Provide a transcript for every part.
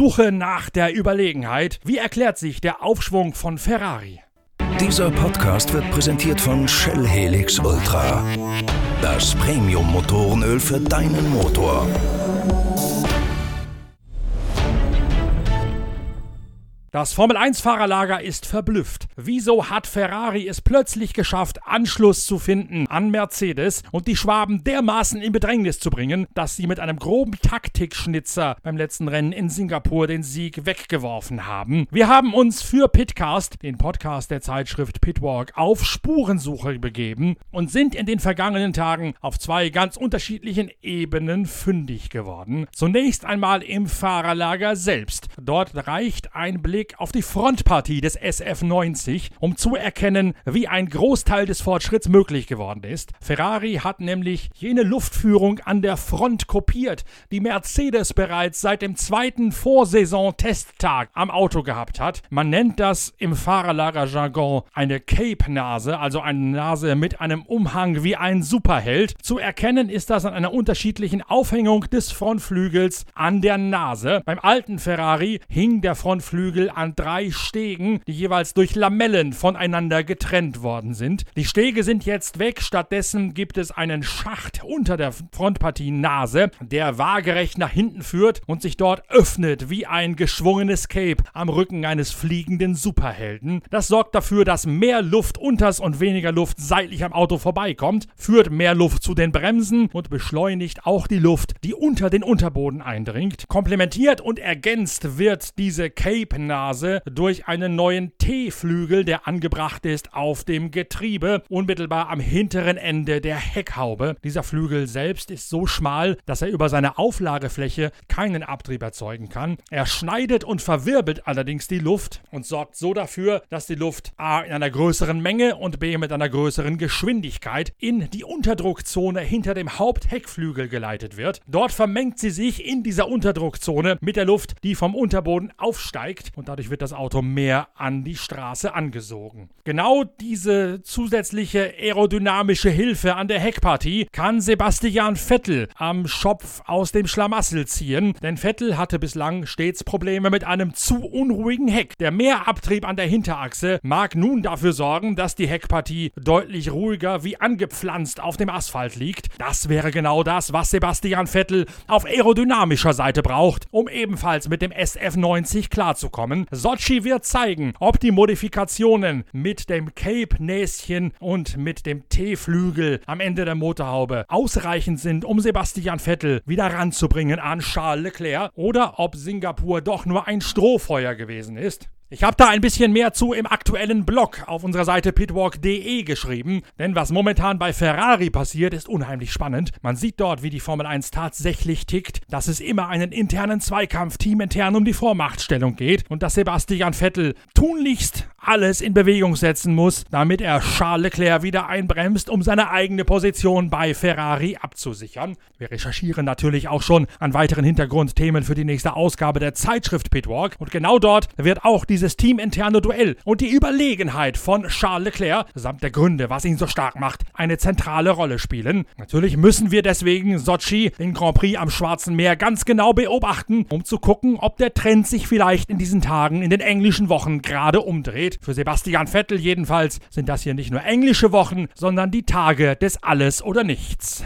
Suche nach der Überlegenheit. Wie erklärt sich der Aufschwung von Ferrari? Dieser Podcast wird präsentiert von Shell Helix Ultra. Das Premium-Motorenöl für deinen Motor. Das Formel-1-Fahrerlager ist verblüfft. Wieso hat Ferrari es plötzlich geschafft, Anschluss zu finden an Mercedes und die Schwaben dermaßen in Bedrängnis zu bringen, dass sie mit einem groben Taktikschnitzer beim letzten Rennen in Singapur den Sieg weggeworfen haben? Wir haben uns für Pitcast, den Podcast der Zeitschrift Pitwalk, auf Spurensuche begeben und sind in den vergangenen Tagen auf zwei ganz unterschiedlichen Ebenen fündig geworden. Zunächst einmal im Fahrerlager selbst. Dort reicht ein Blick Blick auf die Frontpartie des SF90, um zu erkennen, wie ein Großteil des Fortschritts möglich geworden ist. Ferrari hat nämlich jene Luftführung an der Front kopiert, die Mercedes bereits seit dem zweiten Vorsaison-Testtag am Auto gehabt hat. Man nennt das im Fahrerlager-Jargon eine Cape-Nase, also eine Nase mit einem Umhang wie ein Superheld. Zu erkennen ist das an einer unterschiedlichen Aufhängung des Frontflügels an der Nase. Beim alten Ferrari hing der Frontflügel an drei Stegen, die jeweils durch Lamellen voneinander getrennt worden sind. Die Stege sind jetzt weg, stattdessen gibt es einen Schacht unter der Frontpartie Nase, der waagerecht nach hinten führt und sich dort öffnet wie ein geschwungenes Cape am Rücken eines fliegenden Superhelden. Das sorgt dafür, dass mehr Luft unters und weniger Luft seitlich am Auto vorbeikommt, führt mehr Luft zu den Bremsen und beschleunigt auch die Luft, die unter den Unterboden eindringt. Komplementiert und ergänzt wird diese Cape-Nase Nase durch einen neuen T-Flügel, der angebracht ist auf dem Getriebe, unmittelbar am hinteren Ende der Heckhaube. Dieser Flügel selbst ist so schmal, dass er über seine Auflagefläche keinen Abtrieb erzeugen kann. Er schneidet und verwirbelt allerdings die Luft und sorgt so dafür, dass die Luft A in einer größeren Menge und B mit einer größeren Geschwindigkeit in die Unterdruckzone hinter dem Hauptheckflügel geleitet wird. Dort vermengt sie sich in dieser Unterdruckzone mit der Luft, die vom Unterboden aufsteigt und dadurch wird das Auto mehr an die Straße angesogen. Genau diese zusätzliche aerodynamische Hilfe an der Heckpartie kann Sebastian Vettel am Schopf aus dem Schlamassel ziehen, denn Vettel hatte bislang stets Probleme mit einem zu unruhigen Heck. Der Mehrabtrieb an der Hinterachse mag nun dafür sorgen, dass die Heckpartie deutlich ruhiger wie angepflanzt auf dem Asphalt liegt. Das wäre genau das, was Sebastian Vettel auf aerodynamischer Seite braucht, um ebenfalls mit dem SF90 klarzukommen kommen. Sochi wird zeigen, ob die Modifikationen mit dem Cape-Näschen und mit dem T-Flügel am Ende der Motorhaube ausreichend sind, um Sebastian Vettel wieder ranzubringen an Charles Leclerc oder ob Singapur doch nur ein Strohfeuer gewesen ist. Ich habe da ein bisschen mehr zu im aktuellen Blog auf unserer Seite pitwalk.de geschrieben, denn was momentan bei Ferrari passiert, ist unheimlich spannend. Man sieht dort, wie die Formel 1 tatsächlich tickt, dass es immer einen internen Zweikampf teamintern um die Vormachtstellung geht und dass Sebastian Vettel tunlichst alles in Bewegung setzen muss, damit er Charles Leclerc wieder einbremst, um seine eigene Position bei Ferrari abzusichern. Wir recherchieren natürlich auch schon an weiteren Hintergrundthemen für die nächste Ausgabe der Zeitschrift Pitwalk und genau dort wird auch dieses teaminterne Duell und die Überlegenheit von Charles Leclerc samt der Gründe, was ihn so stark macht, eine zentrale Rolle spielen. Natürlich müssen wir deswegen Sochi, den Grand Prix am Schwarzen Meer, ganz genau beobachten, um zu gucken, ob der Trend sich vielleicht in diesen Tagen, in den englischen Wochen gerade umdreht. Für Sebastian Vettel jedenfalls sind das hier nicht nur englische Wochen, sondern die Tage des Alles oder Nichts.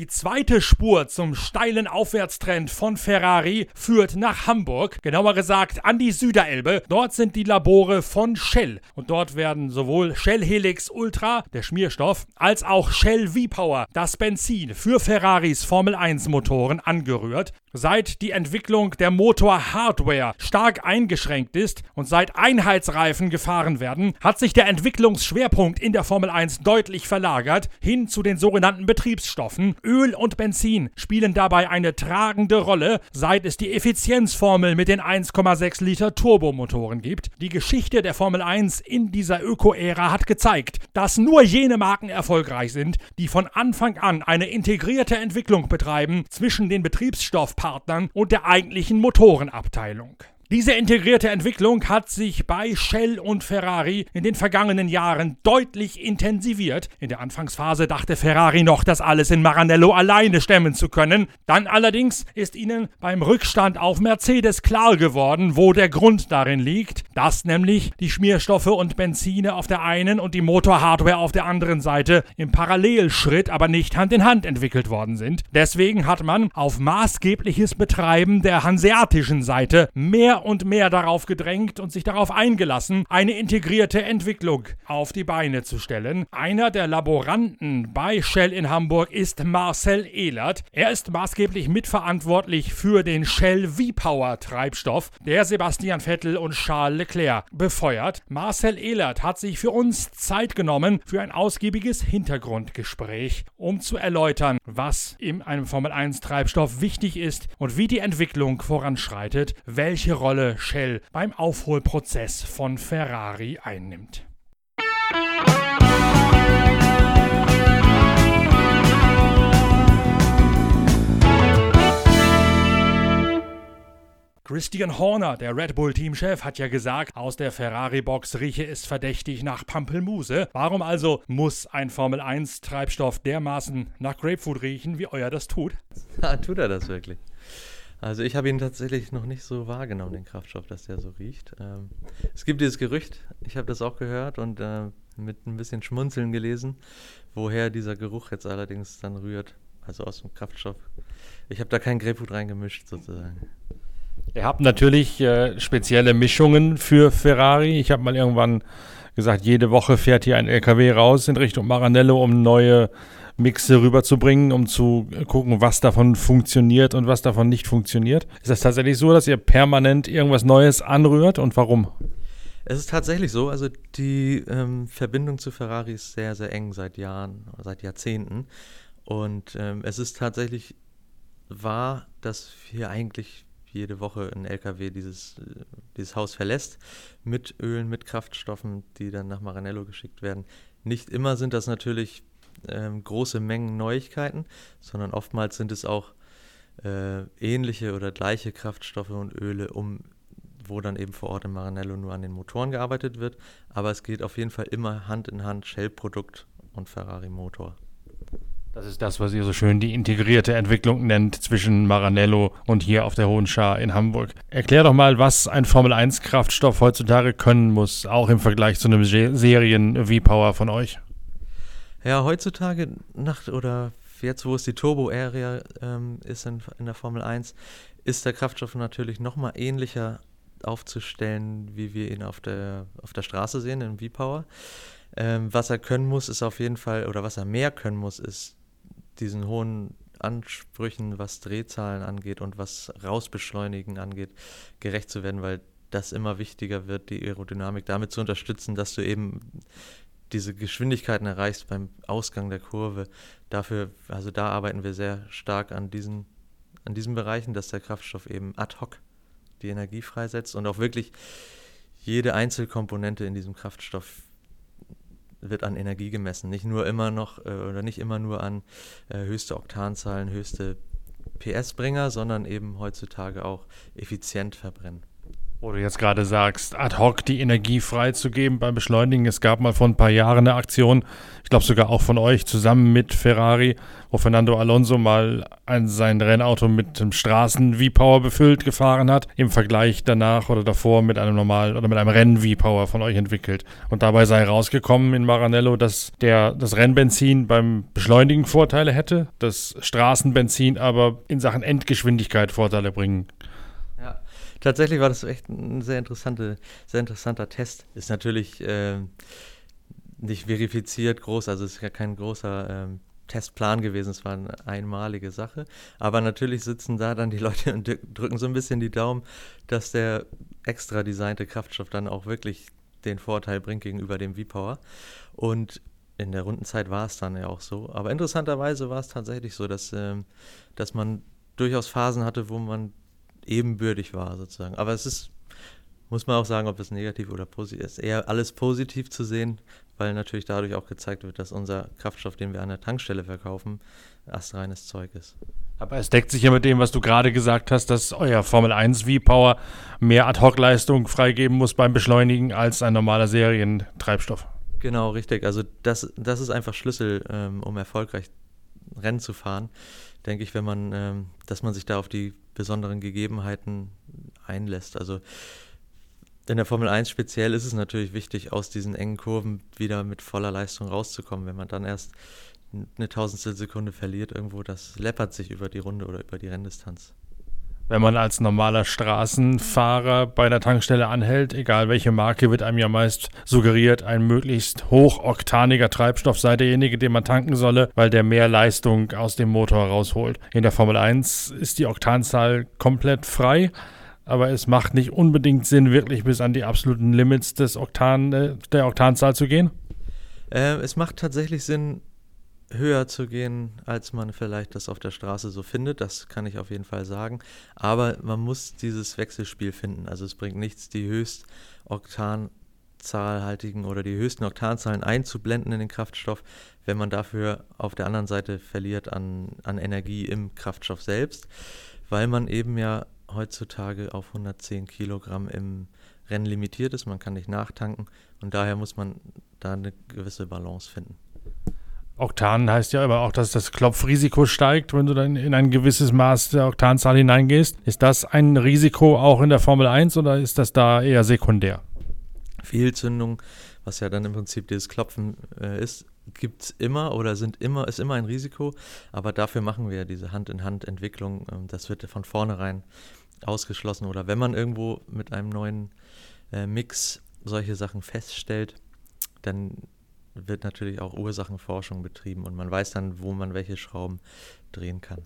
Die zweite Spur zum steilen Aufwärtstrend von Ferrari führt nach Hamburg, genauer gesagt an die Süderelbe. Dort sind die Labore von Shell und dort werden sowohl Shell Helix Ultra, der Schmierstoff, als auch Shell V-Power, das Benzin für Ferraris Formel 1 Motoren angerührt. Seit die Entwicklung der Motor-Hardware stark eingeschränkt ist und seit Einheitsreifen gefahren werden, hat sich der Entwicklungsschwerpunkt in der Formel 1 deutlich verlagert hin zu den sogenannten Betriebsstoffen. Öl und Benzin spielen dabei eine tragende Rolle, seit es die Effizienzformel mit den 1,6 Liter Turbomotoren gibt. Die Geschichte der Formel 1 in dieser Öko-Ära hat gezeigt, dass nur jene Marken erfolgreich sind, die von Anfang an eine integrierte Entwicklung betreiben zwischen den Betriebsstoffen Partnern und der eigentlichen Motorenabteilung. Diese integrierte Entwicklung hat sich bei Shell und Ferrari in den vergangenen Jahren deutlich intensiviert. In der Anfangsphase dachte Ferrari noch, das alles in Maranello alleine stemmen zu können. Dann allerdings ist ihnen beim Rückstand auf Mercedes klar geworden, wo der Grund darin liegt, dass nämlich die Schmierstoffe und Benzine auf der einen und die Motorhardware auf der anderen Seite im Parallelschritt, aber nicht Hand in Hand entwickelt worden sind. Deswegen hat man auf maßgebliches Betreiben der hanseatischen Seite mehr und mehr darauf gedrängt und sich darauf eingelassen, eine integrierte Entwicklung auf die Beine zu stellen. Einer der Laboranten bei Shell in Hamburg ist Marcel Ehlert. Er ist maßgeblich mitverantwortlich für den Shell V-Power Treibstoff, der Sebastian Vettel und Charles Leclerc befeuert. Marcel Ehlert hat sich für uns Zeit genommen für ein ausgiebiges Hintergrundgespräch, um zu erläutern, was in einem Formel 1 Treibstoff wichtig ist und wie die Entwicklung voranschreitet, welche Rolle Shell beim Aufholprozess von Ferrari einnimmt. Christian Horner, der Red Bull-Teamchef, hat ja gesagt, aus der Ferrari-Box rieche es verdächtig nach Pampelmuse. Warum also muss ein Formel-1-Treibstoff dermaßen nach Grapefruit riechen, wie euer das tut? Ja, tut er das wirklich? Also ich habe ihn tatsächlich noch nicht so wahrgenommen, den Kraftstoff, dass der so riecht. Ähm, es gibt dieses Gerücht, ich habe das auch gehört und äh, mit ein bisschen Schmunzeln gelesen, woher dieser Geruch jetzt allerdings dann rührt, also aus dem Kraftstoff. Ich habe da kein Grapefruit reingemischt sozusagen. Ihr habt natürlich äh, spezielle Mischungen für Ferrari. Ich habe mal irgendwann gesagt, jede Woche fährt hier ein LKW raus in Richtung Maranello, um neue Mixe rüberzubringen, um zu gucken, was davon funktioniert und was davon nicht funktioniert. Ist das tatsächlich so, dass ihr permanent irgendwas Neues anrührt und warum? Es ist tatsächlich so, also die ähm, Verbindung zu Ferrari ist sehr, sehr eng seit Jahren, seit Jahrzehnten. Und ähm, es ist tatsächlich wahr, dass wir eigentlich jede Woche ein LKW dieses, äh, dieses Haus verlässt, mit Ölen, mit Kraftstoffen, die dann nach Maranello geschickt werden. Nicht immer sind das natürlich ähm, große Mengen Neuigkeiten, sondern oftmals sind es auch äh, ähnliche oder gleiche Kraftstoffe und Öle, um wo dann eben vor Ort in Maranello nur an den Motoren gearbeitet wird. Aber es geht auf jeden Fall immer Hand in Hand Shell-Produkt und Ferrari-Motor. Das ist das, was ihr so schön die integrierte Entwicklung nennt zwischen Maranello und hier auf der Hohen Schar in Hamburg. Erklär doch mal, was ein Formel-1-Kraftstoff heutzutage können muss, auch im Vergleich zu einem Serien-V-Power von euch. Ja, heutzutage, nach, oder jetzt, wo es die Turbo-Area ähm, ist in, in der Formel 1, ist der Kraftstoff natürlich nochmal ähnlicher aufzustellen, wie wir ihn auf der, auf der Straße sehen, im V-Power. Ähm, was er können muss, ist auf jeden Fall, oder was er mehr können muss, ist diesen hohen Ansprüchen, was Drehzahlen angeht und was Rausbeschleunigen angeht, gerecht zu werden, weil das immer wichtiger wird, die Aerodynamik damit zu unterstützen, dass du eben diese Geschwindigkeiten erreichst beim Ausgang der Kurve. Dafür, also da arbeiten wir sehr stark an diesen, an diesen Bereichen, dass der Kraftstoff eben ad hoc die Energie freisetzt und auch wirklich jede Einzelkomponente in diesem Kraftstoff wird an Energie gemessen. Nicht nur immer noch äh, oder nicht immer nur an äh, höchste Oktanzahlen, höchste PS-Bringer, sondern eben heutzutage auch effizient verbrennen. Wo du jetzt gerade sagst, ad hoc die Energie freizugeben beim Beschleunigen. Es gab mal vor ein paar Jahren eine Aktion, ich glaube sogar auch von euch, zusammen mit Ferrari, wo Fernando Alonso mal ein, sein Rennauto mit einem Straßen-V-Power befüllt gefahren hat, im Vergleich danach oder davor mit einem normalen oder mit einem Rennen-V-Power von euch entwickelt. Und dabei sei rausgekommen in Maranello, dass der, das Rennbenzin beim Beschleunigen Vorteile hätte, das Straßenbenzin aber in Sachen Endgeschwindigkeit Vorteile bringen tatsächlich war das echt ein sehr, interessante, sehr interessanter Test. Ist natürlich äh, nicht verifiziert groß, also es ist ja kein großer ähm, Testplan gewesen, es war eine einmalige Sache. Aber natürlich sitzen da dann die Leute und drücken so ein bisschen die Daumen, dass der extra designte Kraftstoff dann auch wirklich den Vorteil bringt gegenüber dem V-Power. Und in der Rundenzeit war es dann ja auch so. Aber interessanterweise war es tatsächlich so, dass, ähm, dass man durchaus Phasen hatte, wo man ebenbürtig war sozusagen. Aber es ist, muss man auch sagen, ob es negativ oder positiv ist, eher alles positiv zu sehen, weil natürlich dadurch auch gezeigt wird, dass unser Kraftstoff, den wir an der Tankstelle verkaufen, astreines Zeug ist. Aber es deckt sich ja mit dem, was du gerade gesagt hast, dass euer Formel 1 V-Power mehr Ad-Hoc-Leistung freigeben muss beim Beschleunigen als ein normaler Serientreibstoff. Genau, richtig. Also das, das ist einfach Schlüssel, ähm, um erfolgreich Rennen zu fahren, denke ich, wenn man, ähm, dass man sich da auf die besonderen Gegebenheiten einlässt. Also in der Formel 1 speziell ist es natürlich wichtig, aus diesen engen Kurven wieder mit voller Leistung rauszukommen. Wenn man dann erst eine Tausendstel Sekunde verliert irgendwo, das läppert sich über die Runde oder über die Renndistanz. Wenn man als normaler Straßenfahrer bei einer Tankstelle anhält, egal welche Marke, wird einem ja meist suggeriert, ein möglichst hochoktaniger Treibstoff sei derjenige, den man tanken solle, weil der mehr Leistung aus dem Motor rausholt. In der Formel 1 ist die Oktanzahl komplett frei aber es macht nicht unbedingt Sinn, wirklich bis an die absoluten Limits des Oktan, äh, der Oktanzahl zu gehen? Äh, es macht tatsächlich Sinn, höher zu gehen, als man vielleicht das auf der Straße so findet. Das kann ich auf jeden Fall sagen. Aber man muss dieses Wechselspiel finden. Also es bringt nichts, die höchst oktanzahlhaltigen oder die höchsten Oktanzahlen einzublenden in den Kraftstoff, wenn man dafür auf der anderen Seite verliert an, an Energie im Kraftstoff selbst, weil man eben ja heutzutage auf 110 Kilogramm im Rennen limitiert ist. Man kann nicht nachtanken und daher muss man da eine gewisse Balance finden. Oktan heißt ja aber auch, dass das Klopfrisiko steigt, wenn du dann in ein gewisses Maß der Oktanzahl hineingehst. Ist das ein Risiko auch in der Formel 1 oder ist das da eher sekundär? Fehlzündung, was ja dann im Prinzip dieses Klopfen äh, ist, gibt es immer oder sind immer, ist immer ein Risiko, aber dafür machen wir ja diese Hand-in-Hand-Entwicklung. Ähm, das wird von vornherein ausgeschlossen. Oder wenn man irgendwo mit einem neuen äh, Mix solche Sachen feststellt, dann wird natürlich auch Ursachenforschung betrieben und man weiß dann, wo man welche Schrauben drehen kann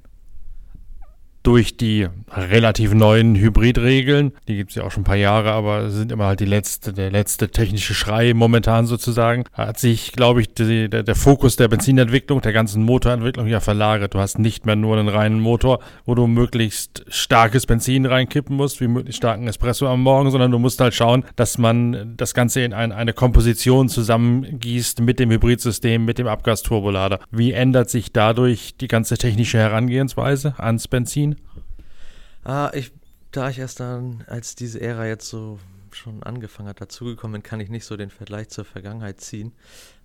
durch die relativ neuen Hybridregeln, die gibt es ja auch schon ein paar Jahre, aber sind immer halt die letzte, der letzte technische Schrei momentan sozusagen, hat sich, glaube ich, die, der, der, Fokus der Benzinentwicklung, der ganzen Motorentwicklung ja verlagert. Du hast nicht mehr nur einen reinen Motor, wo du möglichst starkes Benzin reinkippen musst, wie möglichst starken Espresso am Morgen, sondern du musst halt schauen, dass man das Ganze in ein, eine Komposition zusammengießt mit dem Hybridsystem, mit dem Abgasturbolader. Wie ändert sich dadurch die ganze technische Herangehensweise ans Benzin? Ah, ich, da ich erst dann, als diese Ära jetzt so schon angefangen hat, dazugekommen bin, kann ich nicht so den Vergleich zur Vergangenheit ziehen.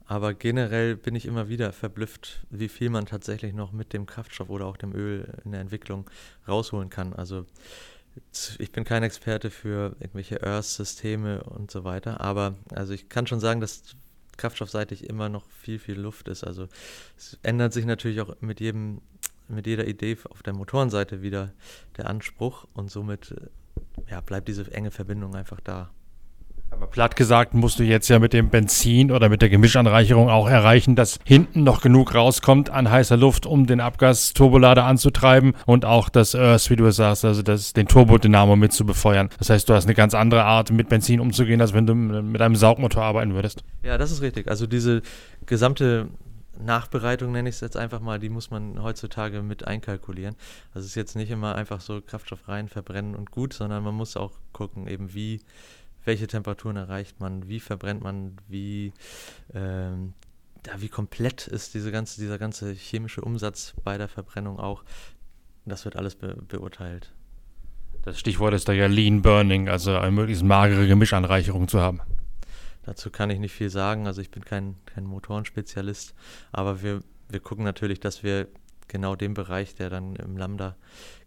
Aber generell bin ich immer wieder verblüfft, wie viel man tatsächlich noch mit dem Kraftstoff oder auch dem Öl in der Entwicklung rausholen kann. Also ich bin kein Experte für irgendwelche Earth-Systeme und so weiter, aber also ich kann schon sagen, dass kraftstoffseitig immer noch viel, viel Luft ist. Also es ändert sich natürlich auch mit jedem mit jeder Idee auf der Motorenseite wieder der Anspruch und somit äh, ja, bleibt diese enge Verbindung einfach da. Aber platt gesagt musst du jetzt ja mit dem Benzin oder mit der Gemischanreicherung auch erreichen, dass hinten noch genug rauskommt an heißer Luft, um den Abgasturbolader anzutreiben und auch das Earth, wie du es sagst, also das, den Turbodynamo mit zu befeuern. Das heißt, du hast eine ganz andere Art, mit Benzin umzugehen, als wenn du mit einem Saugmotor arbeiten würdest. Ja, das ist richtig. Also diese gesamte Nachbereitung nenne ich es jetzt einfach mal, die muss man heutzutage mit einkalkulieren. Also es ist jetzt nicht immer einfach so Kraftstoff rein, verbrennen und gut, sondern man muss auch gucken, eben wie, welche Temperaturen erreicht man, wie verbrennt man, wie, ähm, ja, wie komplett ist diese ganze, dieser ganze chemische Umsatz bei der Verbrennung auch. Das wird alles be beurteilt. Das Stichwort ist da ja Lean Burning, also eine möglichst magere Gemischanreicherung zu haben. Dazu kann ich nicht viel sagen. Also ich bin kein, kein Motorenspezialist, aber wir, wir gucken natürlich, dass wir genau den Bereich, der dann im Lambda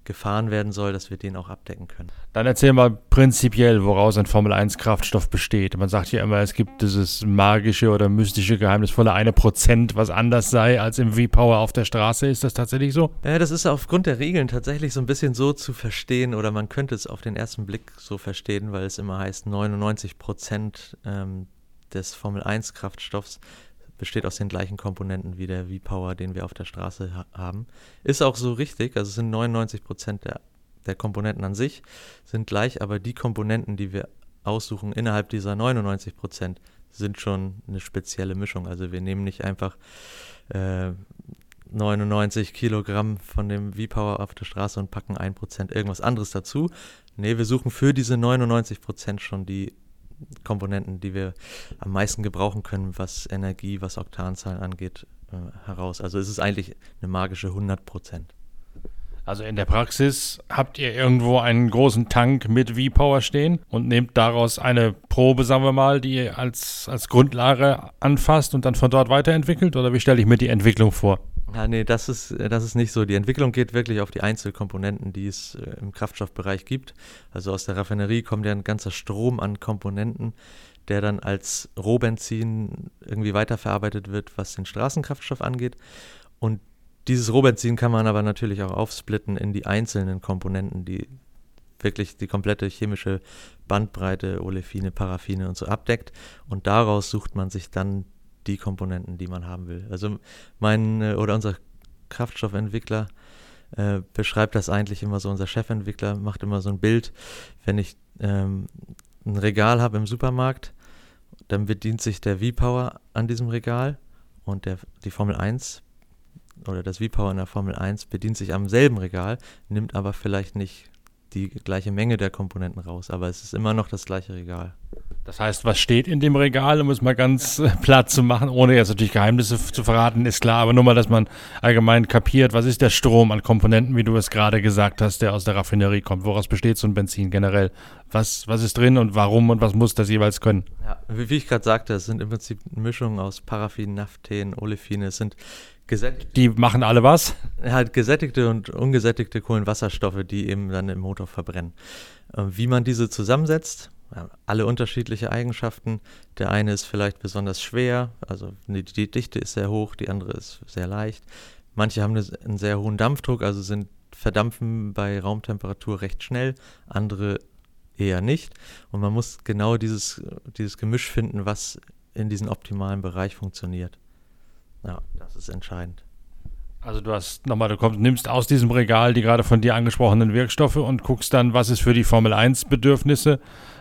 gefahren werden soll, dass wir den auch abdecken können. Dann erzähl mal prinzipiell, woraus ein Formel 1 Kraftstoff besteht. Man sagt ja immer, es gibt dieses magische oder mystische, geheimnisvolle eine Prozent, was anders sei als im V-Power auf der Straße. Ist das tatsächlich so? Ja, das ist aufgrund der Regeln tatsächlich so ein bisschen so zu verstehen oder man könnte es auf den ersten Blick so verstehen, weil es immer heißt, 99 Prozent ähm, des Formel 1 Kraftstoffs besteht aus den gleichen Komponenten wie der V-Power, den wir auf der Straße ha haben. Ist auch so richtig, also es sind 99 Prozent der, der Komponenten an sich sind gleich, aber die Komponenten, die wir aussuchen innerhalb dieser 99 Prozent, sind schon eine spezielle Mischung. Also wir nehmen nicht einfach äh, 99 Kilogramm von dem V-Power auf der Straße und packen 1% irgendwas anderes dazu. Nee, wir suchen für diese 99% schon die Komponenten, die wir am meisten gebrauchen können, was Energie, was Oktanzahlen angeht, äh, heraus. Also es ist eigentlich eine magische 100 Prozent. Also in der Praxis habt ihr irgendwo einen großen Tank mit V-Power stehen und nehmt daraus eine Probe, sagen wir mal, die ihr als, als Grundlage anfasst und dann von dort weiterentwickelt? Oder wie stelle ich mir die Entwicklung vor? Ja, nee, das ist, das ist nicht so. Die Entwicklung geht wirklich auf die Einzelkomponenten, die es äh, im Kraftstoffbereich gibt. Also aus der Raffinerie kommt ja ein ganzer Strom an Komponenten, der dann als Rohbenzin irgendwie weiterverarbeitet wird, was den Straßenkraftstoff angeht. Und dieses Rohbenzin kann man aber natürlich auch aufsplitten in die einzelnen Komponenten, die wirklich die komplette chemische Bandbreite, Olefine, Paraffine und so abdeckt. Und daraus sucht man sich dann die Komponenten, die man haben will. Also mein äh, oder unser Kraftstoffentwickler äh, beschreibt das eigentlich immer so, unser Chefentwickler macht immer so ein Bild, wenn ich ähm, ein Regal habe im Supermarkt, dann bedient sich der V-Power an diesem Regal und der, die Formel 1 oder das V-Power in der Formel 1 bedient sich am selben Regal, nimmt aber vielleicht nicht die gleiche Menge der Komponenten raus, aber es ist immer noch das gleiche Regal. Das heißt, was steht in dem Regal, um es mal ganz äh, platt zu machen, ohne jetzt natürlich Geheimnisse zu verraten, ist klar, aber nur mal, dass man allgemein kapiert, was ist der Strom an Komponenten, wie du es gerade gesagt hast, der aus der Raffinerie kommt. Woraus besteht so ein Benzin generell? Was, was ist drin und warum und was muss das jeweils können? Ja, wie, wie ich gerade sagte, es sind im Prinzip Mischungen aus Paraffin, Naphthen, Olefine. Es sind gesättigte. Die machen alle was? Halt gesättigte und ungesättigte Kohlenwasserstoffe, die eben dann im Motor verbrennen. Äh, wie man diese zusammensetzt, alle unterschiedliche Eigenschaften. Der eine ist vielleicht besonders schwer, also die, Dichte ist sehr hoch, die andere ist sehr leicht. Manche haben einen sehr hohen Dampfdruck, also sind verdampfen bei Raumtemperatur recht schnell, andere eher nicht. Und man muss genau dieses, dieses Gemisch finden, was in diesem optimalen Bereich funktioniert. Ja, das ist entscheidend. Also du hast nochmal, du kommst, nimmst aus diesem Regal die gerade von dir angesprochenen Wirkstoffe und guckst dann, was ist für die Formel 1 Bedürfnisse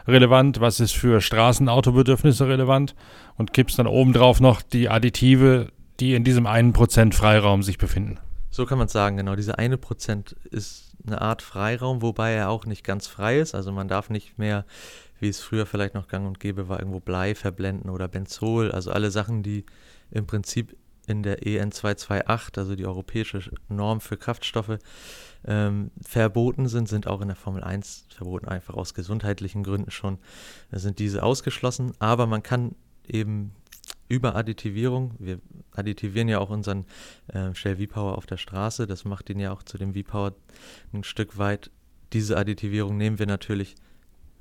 relevant, was ist für Straßenautobedürfnisse relevant und kippst dann obendrauf noch die Additive, die in diesem einen Prozent Freiraum sich befinden. So kann man es sagen, genau. Dieser eine Prozent ist eine Art Freiraum, wobei er auch nicht ganz frei ist. Also man darf nicht mehr, wie es früher vielleicht noch gang und gäbe war, irgendwo Blei verblenden oder Benzol. Also alle Sachen, die im Prinzip in der EN 228, also die europäische Norm für Kraftstoffe, ähm, verboten sind, sind auch in der Formel 1 verboten, einfach aus gesundheitlichen Gründen schon, da sind diese ausgeschlossen. Aber man kann eben über Additivierung, wir additivieren ja auch unseren äh, Shell V-Power auf der Straße, das macht ihn ja auch zu dem V-Power ein Stück weit. Diese Additivierung nehmen wir natürlich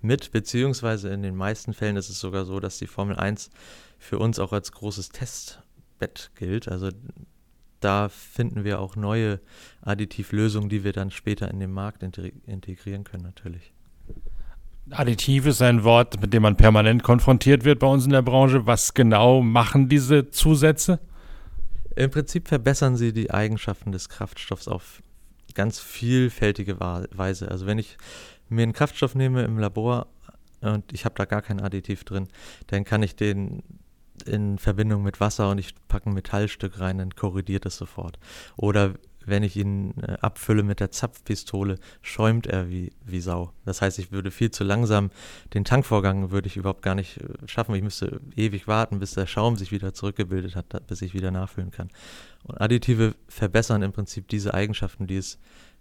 mit, beziehungsweise in den meisten Fällen ist es sogar so, dass die Formel 1 für uns auch als großes Test Bett gilt. Also da finden wir auch neue Additivlösungen, die wir dann später in den Markt integrieren können natürlich. Additiv ist ein Wort, mit dem man permanent konfrontiert wird bei uns in der Branche. Was genau machen diese Zusätze? Im Prinzip verbessern sie die Eigenschaften des Kraftstoffs auf ganz vielfältige Weise. Also wenn ich mir einen Kraftstoff nehme im Labor und ich habe da gar kein Additiv drin, dann kann ich den in Verbindung mit Wasser und ich packe ein Metallstück rein, dann korrigiert es sofort. Oder wenn ich ihn äh, abfülle mit der Zapfpistole, schäumt er wie, wie Sau. Das heißt, ich würde viel zu langsam, den Tankvorgang würde ich überhaupt gar nicht äh, schaffen. Ich müsste ewig warten, bis der Schaum sich wieder zurückgebildet hat, bis ich wieder nachfüllen kann. Und Additive verbessern im Prinzip diese Eigenschaften, die es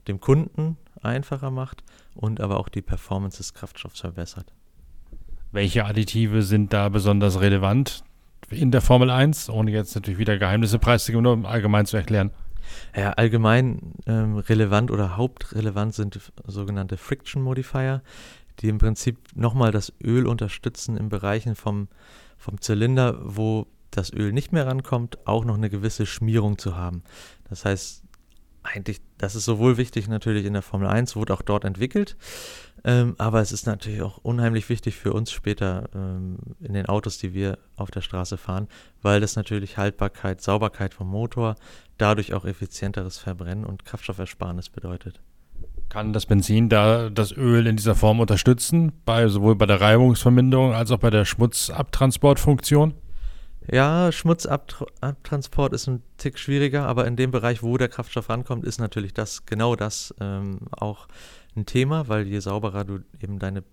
dem Kunden einfacher macht und aber auch die Performance des Kraftstoffs verbessert. Welche Additive sind da besonders relevant? In der Formel 1, ohne jetzt natürlich wieder Geheimnisse preiszugeben, nur um allgemein zu erklären? Ja, allgemein ähm, relevant oder hauptrelevant sind sogenannte Friction Modifier, die im Prinzip nochmal das Öl unterstützen in Bereichen vom, vom Zylinder, wo das Öl nicht mehr rankommt, auch noch eine gewisse Schmierung zu haben. Das heißt, eigentlich, das ist sowohl wichtig natürlich in der Formel 1, wurde auch dort entwickelt, ähm, aber es ist natürlich auch unheimlich wichtig für uns später ähm, in den Autos, die wir auf der Straße fahren, weil das natürlich Haltbarkeit, Sauberkeit vom Motor, dadurch auch effizienteres Verbrennen und Kraftstoffersparnis bedeutet. Kann das Benzin da das Öl in dieser Form unterstützen, bei, sowohl bei der Reibungsverminderung als auch bei der Schmutzabtransportfunktion? Ja, Schmutzabtransport ist ein Tick schwieriger, aber in dem Bereich, wo der Kraftstoff rankommt, ist natürlich das genau das ähm, auch ein Thema, weil je sauberer du eben deine,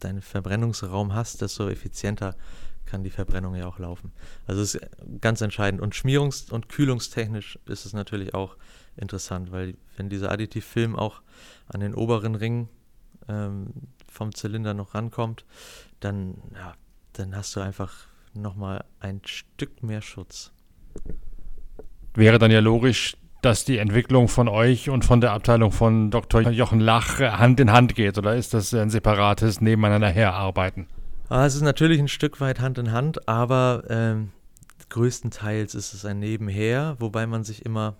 deinen Verbrennungsraum hast, desto effizienter kann die Verbrennung ja auch laufen. Also es ist ganz entscheidend. Und schmierungs- und kühlungstechnisch ist es natürlich auch interessant, weil wenn dieser Additivfilm auch an den oberen Ring ähm, vom Zylinder noch rankommt, dann, ja, dann hast du einfach nochmal ein Stück mehr Schutz. Wäre dann ja logisch, dass die Entwicklung von euch und von der Abteilung von Dr. Jochen Lach Hand in Hand geht oder ist das ein separates Nebeneinander herarbeiten? Ah, es ist natürlich ein Stück weit Hand in Hand, aber ähm, größtenteils ist es ein Nebenher, wobei man sich immer,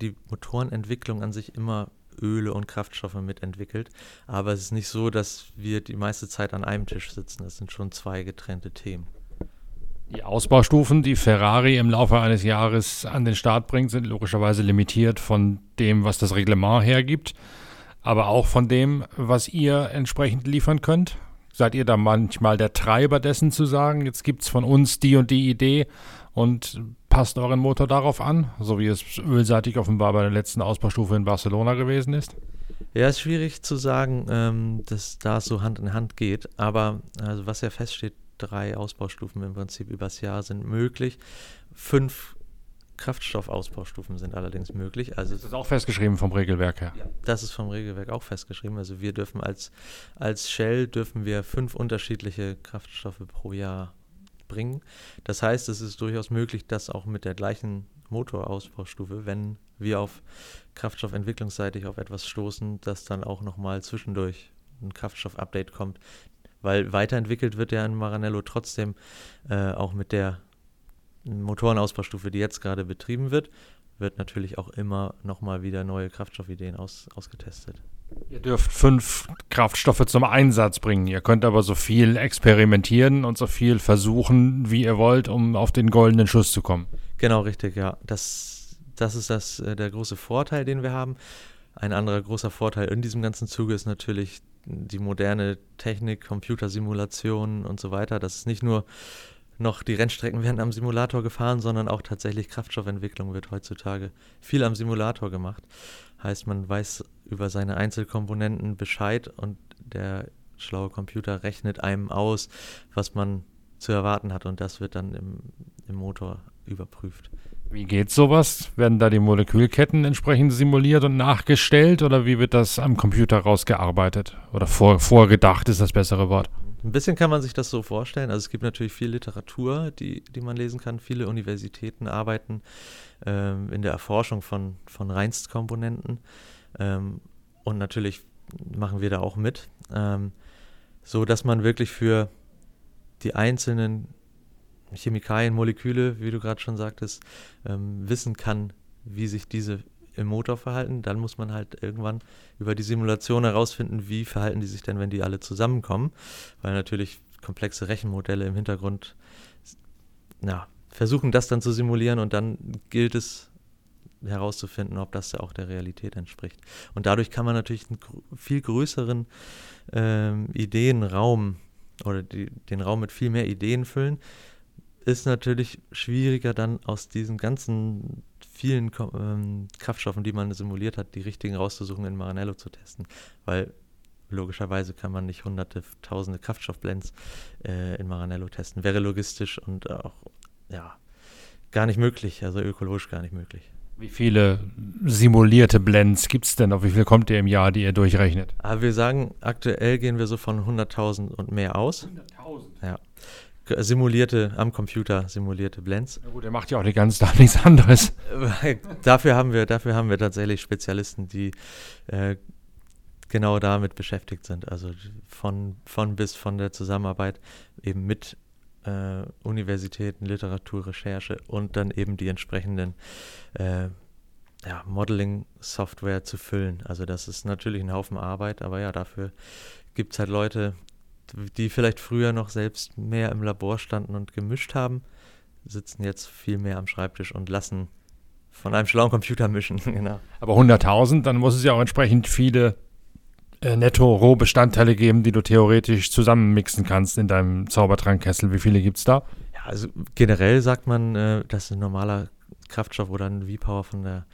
die Motorenentwicklung an sich immer Öle und Kraftstoffe mitentwickelt. Aber es ist nicht so, dass wir die meiste Zeit an einem Tisch sitzen. Das sind schon zwei getrennte Themen. Die Ausbaustufen, die Ferrari im Laufe eines Jahres an den Start bringt, sind logischerweise limitiert von dem, was das Reglement hergibt, aber auch von dem, was ihr entsprechend liefern könnt. Seid ihr da manchmal der Treiber dessen zu sagen, jetzt gibt es von uns die und die Idee und passt euren Motor darauf an, so wie es ölseitig offenbar bei der letzten Ausbaustufe in Barcelona gewesen ist? Ja, ist schwierig zu sagen, ähm, dass da so Hand in Hand geht. Aber also was ja feststeht, drei Ausbaustufen im Prinzip übers Jahr sind möglich. Fünf Kraftstoffausbaustufen sind allerdings möglich. Also das ist auch festgeschrieben vom Regelwerk her. Ja, das ist vom Regelwerk auch festgeschrieben. Also wir dürfen als, als Shell dürfen wir fünf unterschiedliche Kraftstoffe pro Jahr bringen. Das heißt, es ist durchaus möglich, dass auch mit der gleichen Motorausbaustufe, wenn wir auf Kraftstoffentwicklungsseitig auf etwas stoßen, dass dann auch nochmal zwischendurch ein Kraftstoff-Update kommt. Weil weiterentwickelt wird ja in Maranello trotzdem äh, auch mit der Motorenausbaustufe, die jetzt gerade betrieben wird, wird natürlich auch immer nochmal wieder neue Kraftstoffideen aus, ausgetestet. Ihr dürft fünf Kraftstoffe zum Einsatz bringen. Ihr könnt aber so viel experimentieren und so viel versuchen, wie ihr wollt, um auf den goldenen Schuss zu kommen. Genau, richtig, ja. Das, das ist das, äh, der große Vorteil, den wir haben. Ein anderer großer Vorteil in diesem ganzen Zuge ist natürlich die moderne Technik, Computersimulationen und so weiter. Das ist nicht nur noch die Rennstrecken werden am Simulator gefahren, sondern auch tatsächlich Kraftstoffentwicklung wird heutzutage viel am Simulator gemacht. Heißt, man weiß über seine Einzelkomponenten Bescheid und der schlaue Computer rechnet einem aus, was man zu erwarten hat und das wird dann im, im Motor überprüft. Wie geht sowas? Werden da die Molekülketten entsprechend simuliert und nachgestellt oder wie wird das am Computer rausgearbeitet? Oder vor, vorgedacht ist das bessere Wort? Ein bisschen kann man sich das so vorstellen. Also es gibt natürlich viel Literatur, die, die man lesen kann. Viele Universitäten arbeiten ähm, in der Erforschung von, von Reinstkomponenten. Ähm, und natürlich machen wir da auch mit. Ähm, so dass man wirklich für die einzelnen Chemikalien, Moleküle, wie du gerade schon sagtest, ähm, wissen kann, wie sich diese im Motor verhalten. Dann muss man halt irgendwann über die Simulation herausfinden, wie verhalten die sich denn, wenn die alle zusammenkommen. Weil natürlich komplexe Rechenmodelle im Hintergrund na, versuchen, das dann zu simulieren und dann gilt es herauszufinden, ob das ja auch der Realität entspricht. Und dadurch kann man natürlich einen viel größeren ähm, Ideenraum oder die, den Raum mit viel mehr Ideen füllen. Ist natürlich schwieriger dann aus diesen ganzen vielen ähm, Kraftstoffen, die man simuliert hat, die richtigen rauszusuchen in Maranello zu testen. Weil logischerweise kann man nicht hunderte, tausende Kraftstoffblends äh, in Maranello testen. Wäre logistisch und auch ja, gar nicht möglich, also ökologisch gar nicht möglich. Wie viele simulierte Blends gibt es denn? Auf wie viel kommt ihr im Jahr, die ihr durchrechnet? Aber ah, wir sagen, aktuell gehen wir so von 100.000 und mehr aus. 100.000? Ja simulierte, am Computer simulierte Blends. Ja gut, der macht ja auch die ganze Tag nichts anderes. dafür, haben wir, dafür haben wir tatsächlich Spezialisten, die äh, genau damit beschäftigt sind. Also von, von bis von der Zusammenarbeit eben mit äh, Universitäten, Literatur, Recherche und dann eben die entsprechenden äh, ja, Modeling-Software zu füllen. Also das ist natürlich ein Haufen Arbeit, aber ja, dafür gibt es halt Leute, die vielleicht früher noch selbst mehr im Labor standen und gemischt haben, sitzen jetzt viel mehr am Schreibtisch und lassen von einem schlauen Computer mischen. genau. Aber 100.000, dann muss es ja auch entsprechend viele äh, Netto-Rohbestandteile geben, die du theoretisch zusammenmixen kannst in deinem Zaubertrankkessel. Wie viele gibt es da? Ja, also generell sagt man, äh, dass ein normaler Kraftstoff oder ein V-Power von der,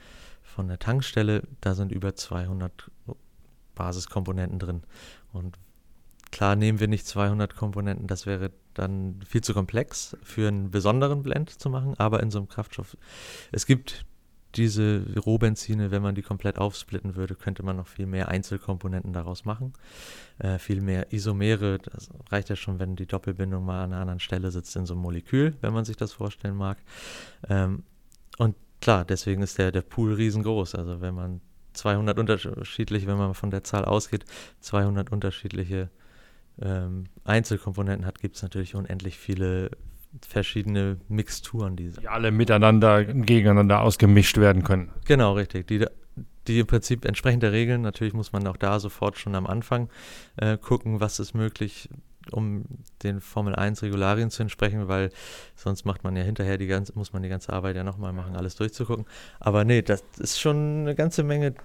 von der Tankstelle, da sind über 200 Basiskomponenten drin. Und Klar nehmen wir nicht 200 Komponenten, das wäre dann viel zu komplex für einen besonderen Blend zu machen, aber in so einem Kraftstoff, es gibt diese Rohbenzine, wenn man die komplett aufsplitten würde, könnte man noch viel mehr Einzelkomponenten daraus machen. Äh, viel mehr Isomere. Das reicht ja schon, wenn die Doppelbindung mal an einer anderen Stelle sitzt in so einem Molekül, wenn man sich das vorstellen mag. Ähm, und klar, deswegen ist der, der Pool riesengroß. Also wenn man 200 unterschiedliche, wenn man von der Zahl ausgeht, 200 unterschiedliche ähm, Einzelkomponenten hat, gibt es natürlich unendlich viele verschiedene Mixturen, die, die alle miteinander, gegeneinander ausgemischt werden können. Genau, richtig. Die, die im Prinzip entsprechend der Regeln, natürlich muss man auch da sofort schon am Anfang äh, gucken, was ist möglich, um den Formel 1 Regularien zu entsprechen, weil sonst macht man ja hinterher die ganze, muss man die ganze Arbeit ja nochmal machen, alles durchzugucken. Aber nee, das ist schon eine ganze Menge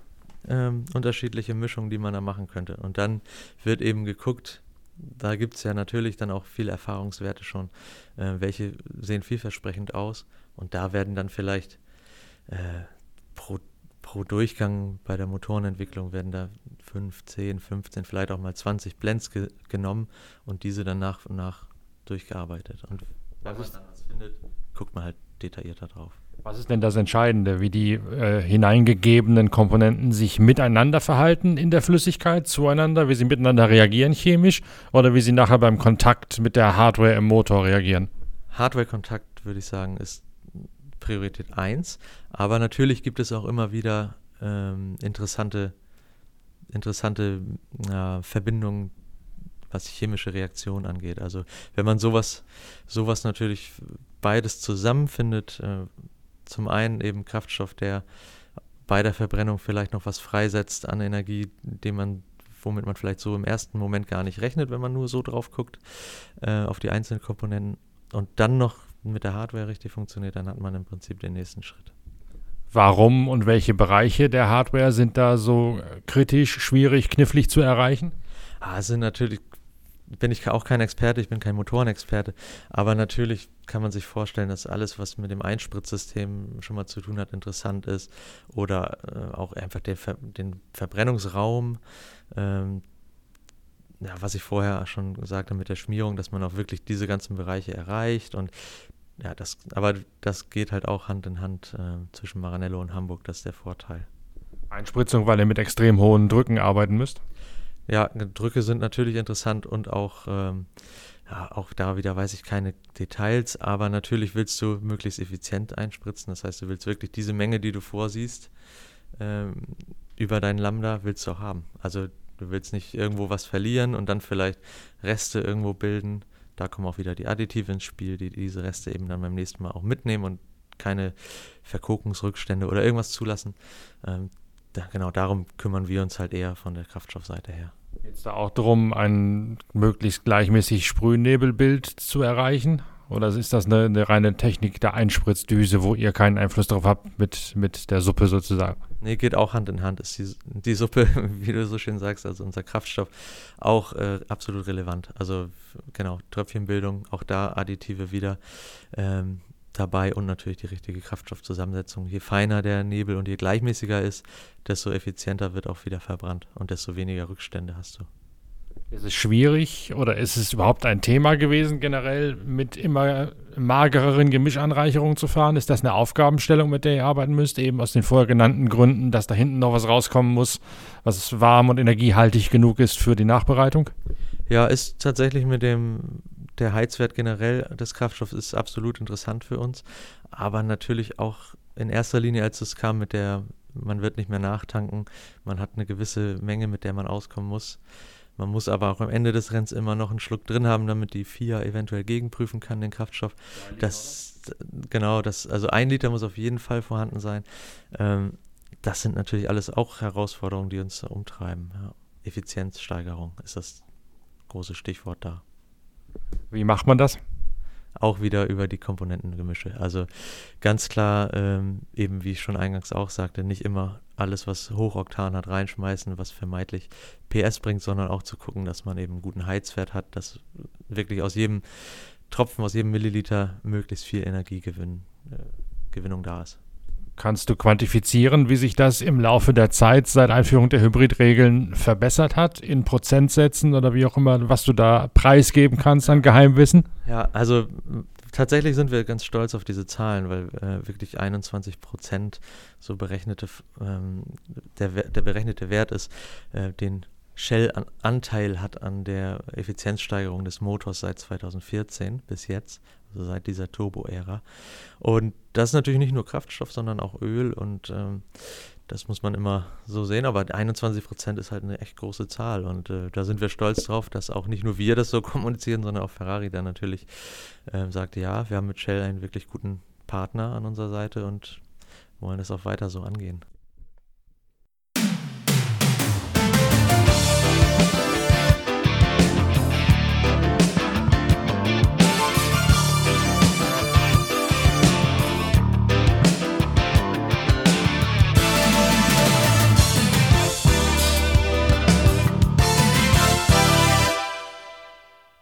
ähm, unterschiedliche Mischungen, die man da machen könnte. Und dann wird eben geguckt, da gibt es ja natürlich dann auch viele Erfahrungswerte schon, äh, welche sehen vielversprechend aus. Und da werden dann vielleicht äh, pro, pro Durchgang bei der Motorenentwicklung werden da 5, 10, 15, vielleicht auch mal 20 Blends ge genommen und diese dann nach und nach durchgearbeitet. Und wenn man dann was findet, guckt man halt detaillierter drauf. Was ist denn das Entscheidende, wie die äh, hineingegebenen Komponenten sich miteinander verhalten in der Flüssigkeit, zueinander, wie sie miteinander reagieren chemisch oder wie sie nachher beim Kontakt mit der Hardware im Motor reagieren? Hardware-Kontakt, würde ich sagen, ist Priorität 1. Aber natürlich gibt es auch immer wieder ähm, interessante, interessante äh, Verbindungen, was chemische Reaktionen angeht. Also wenn man sowas, sowas natürlich beides zusammenfindet, äh, zum einen eben Kraftstoff, der bei der Verbrennung vielleicht noch was freisetzt an Energie, dem man, womit man vielleicht so im ersten Moment gar nicht rechnet, wenn man nur so drauf guckt, äh, auf die einzelnen Komponenten und dann noch mit der Hardware richtig funktioniert, dann hat man im Prinzip den nächsten Schritt. Warum und welche Bereiche der Hardware sind da so kritisch, schwierig, knifflig zu erreichen? Ah, es sind natürlich bin ich auch kein Experte, ich bin kein Motorenexperte, aber natürlich kann man sich vorstellen, dass alles, was mit dem Einspritzsystem schon mal zu tun hat, interessant ist oder äh, auch einfach den, Ver den Verbrennungsraum, ähm, ja, was ich vorher schon gesagt habe mit der Schmierung, dass man auch wirklich diese ganzen Bereiche erreicht und ja, das, aber das geht halt auch Hand in Hand äh, zwischen Maranello und Hamburg, das ist der Vorteil. Einspritzung, weil ihr mit extrem hohen Drücken arbeiten müsst? Ja, Drücke sind natürlich interessant und auch, ähm, ja, auch da wieder weiß ich keine Details, aber natürlich willst du möglichst effizient einspritzen. Das heißt, du willst wirklich diese Menge, die du vorsiehst, ähm, über deinen Lambda willst du auch haben. Also du willst nicht irgendwo was verlieren und dann vielleicht Reste irgendwo bilden. Da kommen auch wieder die Additive ins Spiel, die diese Reste eben dann beim nächsten Mal auch mitnehmen und keine Verkokungsrückstände oder irgendwas zulassen. Ähm, da, genau darum kümmern wir uns halt eher von der Kraftstoffseite her. Geht es da auch darum, ein möglichst gleichmäßig Sprühnebelbild zu erreichen? Oder ist das eine, eine, reine Technik der Einspritzdüse, wo ihr keinen Einfluss darauf habt mit, mit der Suppe sozusagen? Nee, geht auch Hand in Hand. Ist die, die Suppe, wie du so schön sagst, also unser Kraftstoff, auch äh, absolut relevant. Also genau, Tröpfchenbildung, auch da Additive wieder. Ähm, dabei und natürlich die richtige Kraftstoffzusammensetzung. Je feiner der Nebel und je gleichmäßiger ist, desto effizienter wird auch wieder verbrannt und desto weniger Rückstände hast du. Ist es schwierig oder ist es überhaupt ein Thema gewesen, generell mit immer magereren Gemischanreicherungen zu fahren? Ist das eine Aufgabenstellung, mit der ihr arbeiten müsst, eben aus den vorher genannten Gründen, dass da hinten noch was rauskommen muss, was warm und energiehaltig genug ist für die Nachbereitung? Ja, ist tatsächlich mit dem der Heizwert generell des Kraftstoffs ist absolut interessant für uns, aber natürlich auch in erster Linie, als es kam mit der, man wird nicht mehr nachtanken, man hat eine gewisse Menge, mit der man auskommen muss. Man muss aber auch am Ende des Rennens immer noch einen Schluck drin haben, damit die FIA eventuell gegenprüfen kann, den Kraftstoff. Das, genau, das, also ein Liter muss auf jeden Fall vorhanden sein. Ähm, das sind natürlich alles auch Herausforderungen, die uns umtreiben. Ja. Effizienzsteigerung ist das große Stichwort da. Wie macht man das? Auch wieder über die Komponentengemische. Also ganz klar, ähm, eben wie ich schon eingangs auch sagte, nicht immer alles, was Hochoktan hat, reinschmeißen, was vermeintlich PS bringt, sondern auch zu gucken, dass man eben einen guten Heizwert hat, dass wirklich aus jedem Tropfen, aus jedem Milliliter möglichst viel Energiegewinnung äh, da ist. Kannst du quantifizieren, wie sich das im Laufe der Zeit seit Einführung der Hybridregeln verbessert hat, in Prozentsätzen oder wie auch immer, was du da preisgeben kannst an Geheimwissen? Ja, also tatsächlich sind wir ganz stolz auf diese Zahlen, weil äh, wirklich 21 Prozent so berechnete, ähm, der, der berechnete Wert ist, äh, den Shell an Anteil hat an der Effizienzsteigerung des Motors seit 2014 bis jetzt, seit dieser Turbo-Ära. Und das ist natürlich nicht nur Kraftstoff, sondern auch Öl und ähm, das muss man immer so sehen, aber 21 Prozent ist halt eine echt große Zahl und äh, da sind wir stolz drauf, dass auch nicht nur wir das so kommunizieren, sondern auch Ferrari dann natürlich äh, sagt, ja, wir haben mit Shell einen wirklich guten Partner an unserer Seite und wollen es auch weiter so angehen.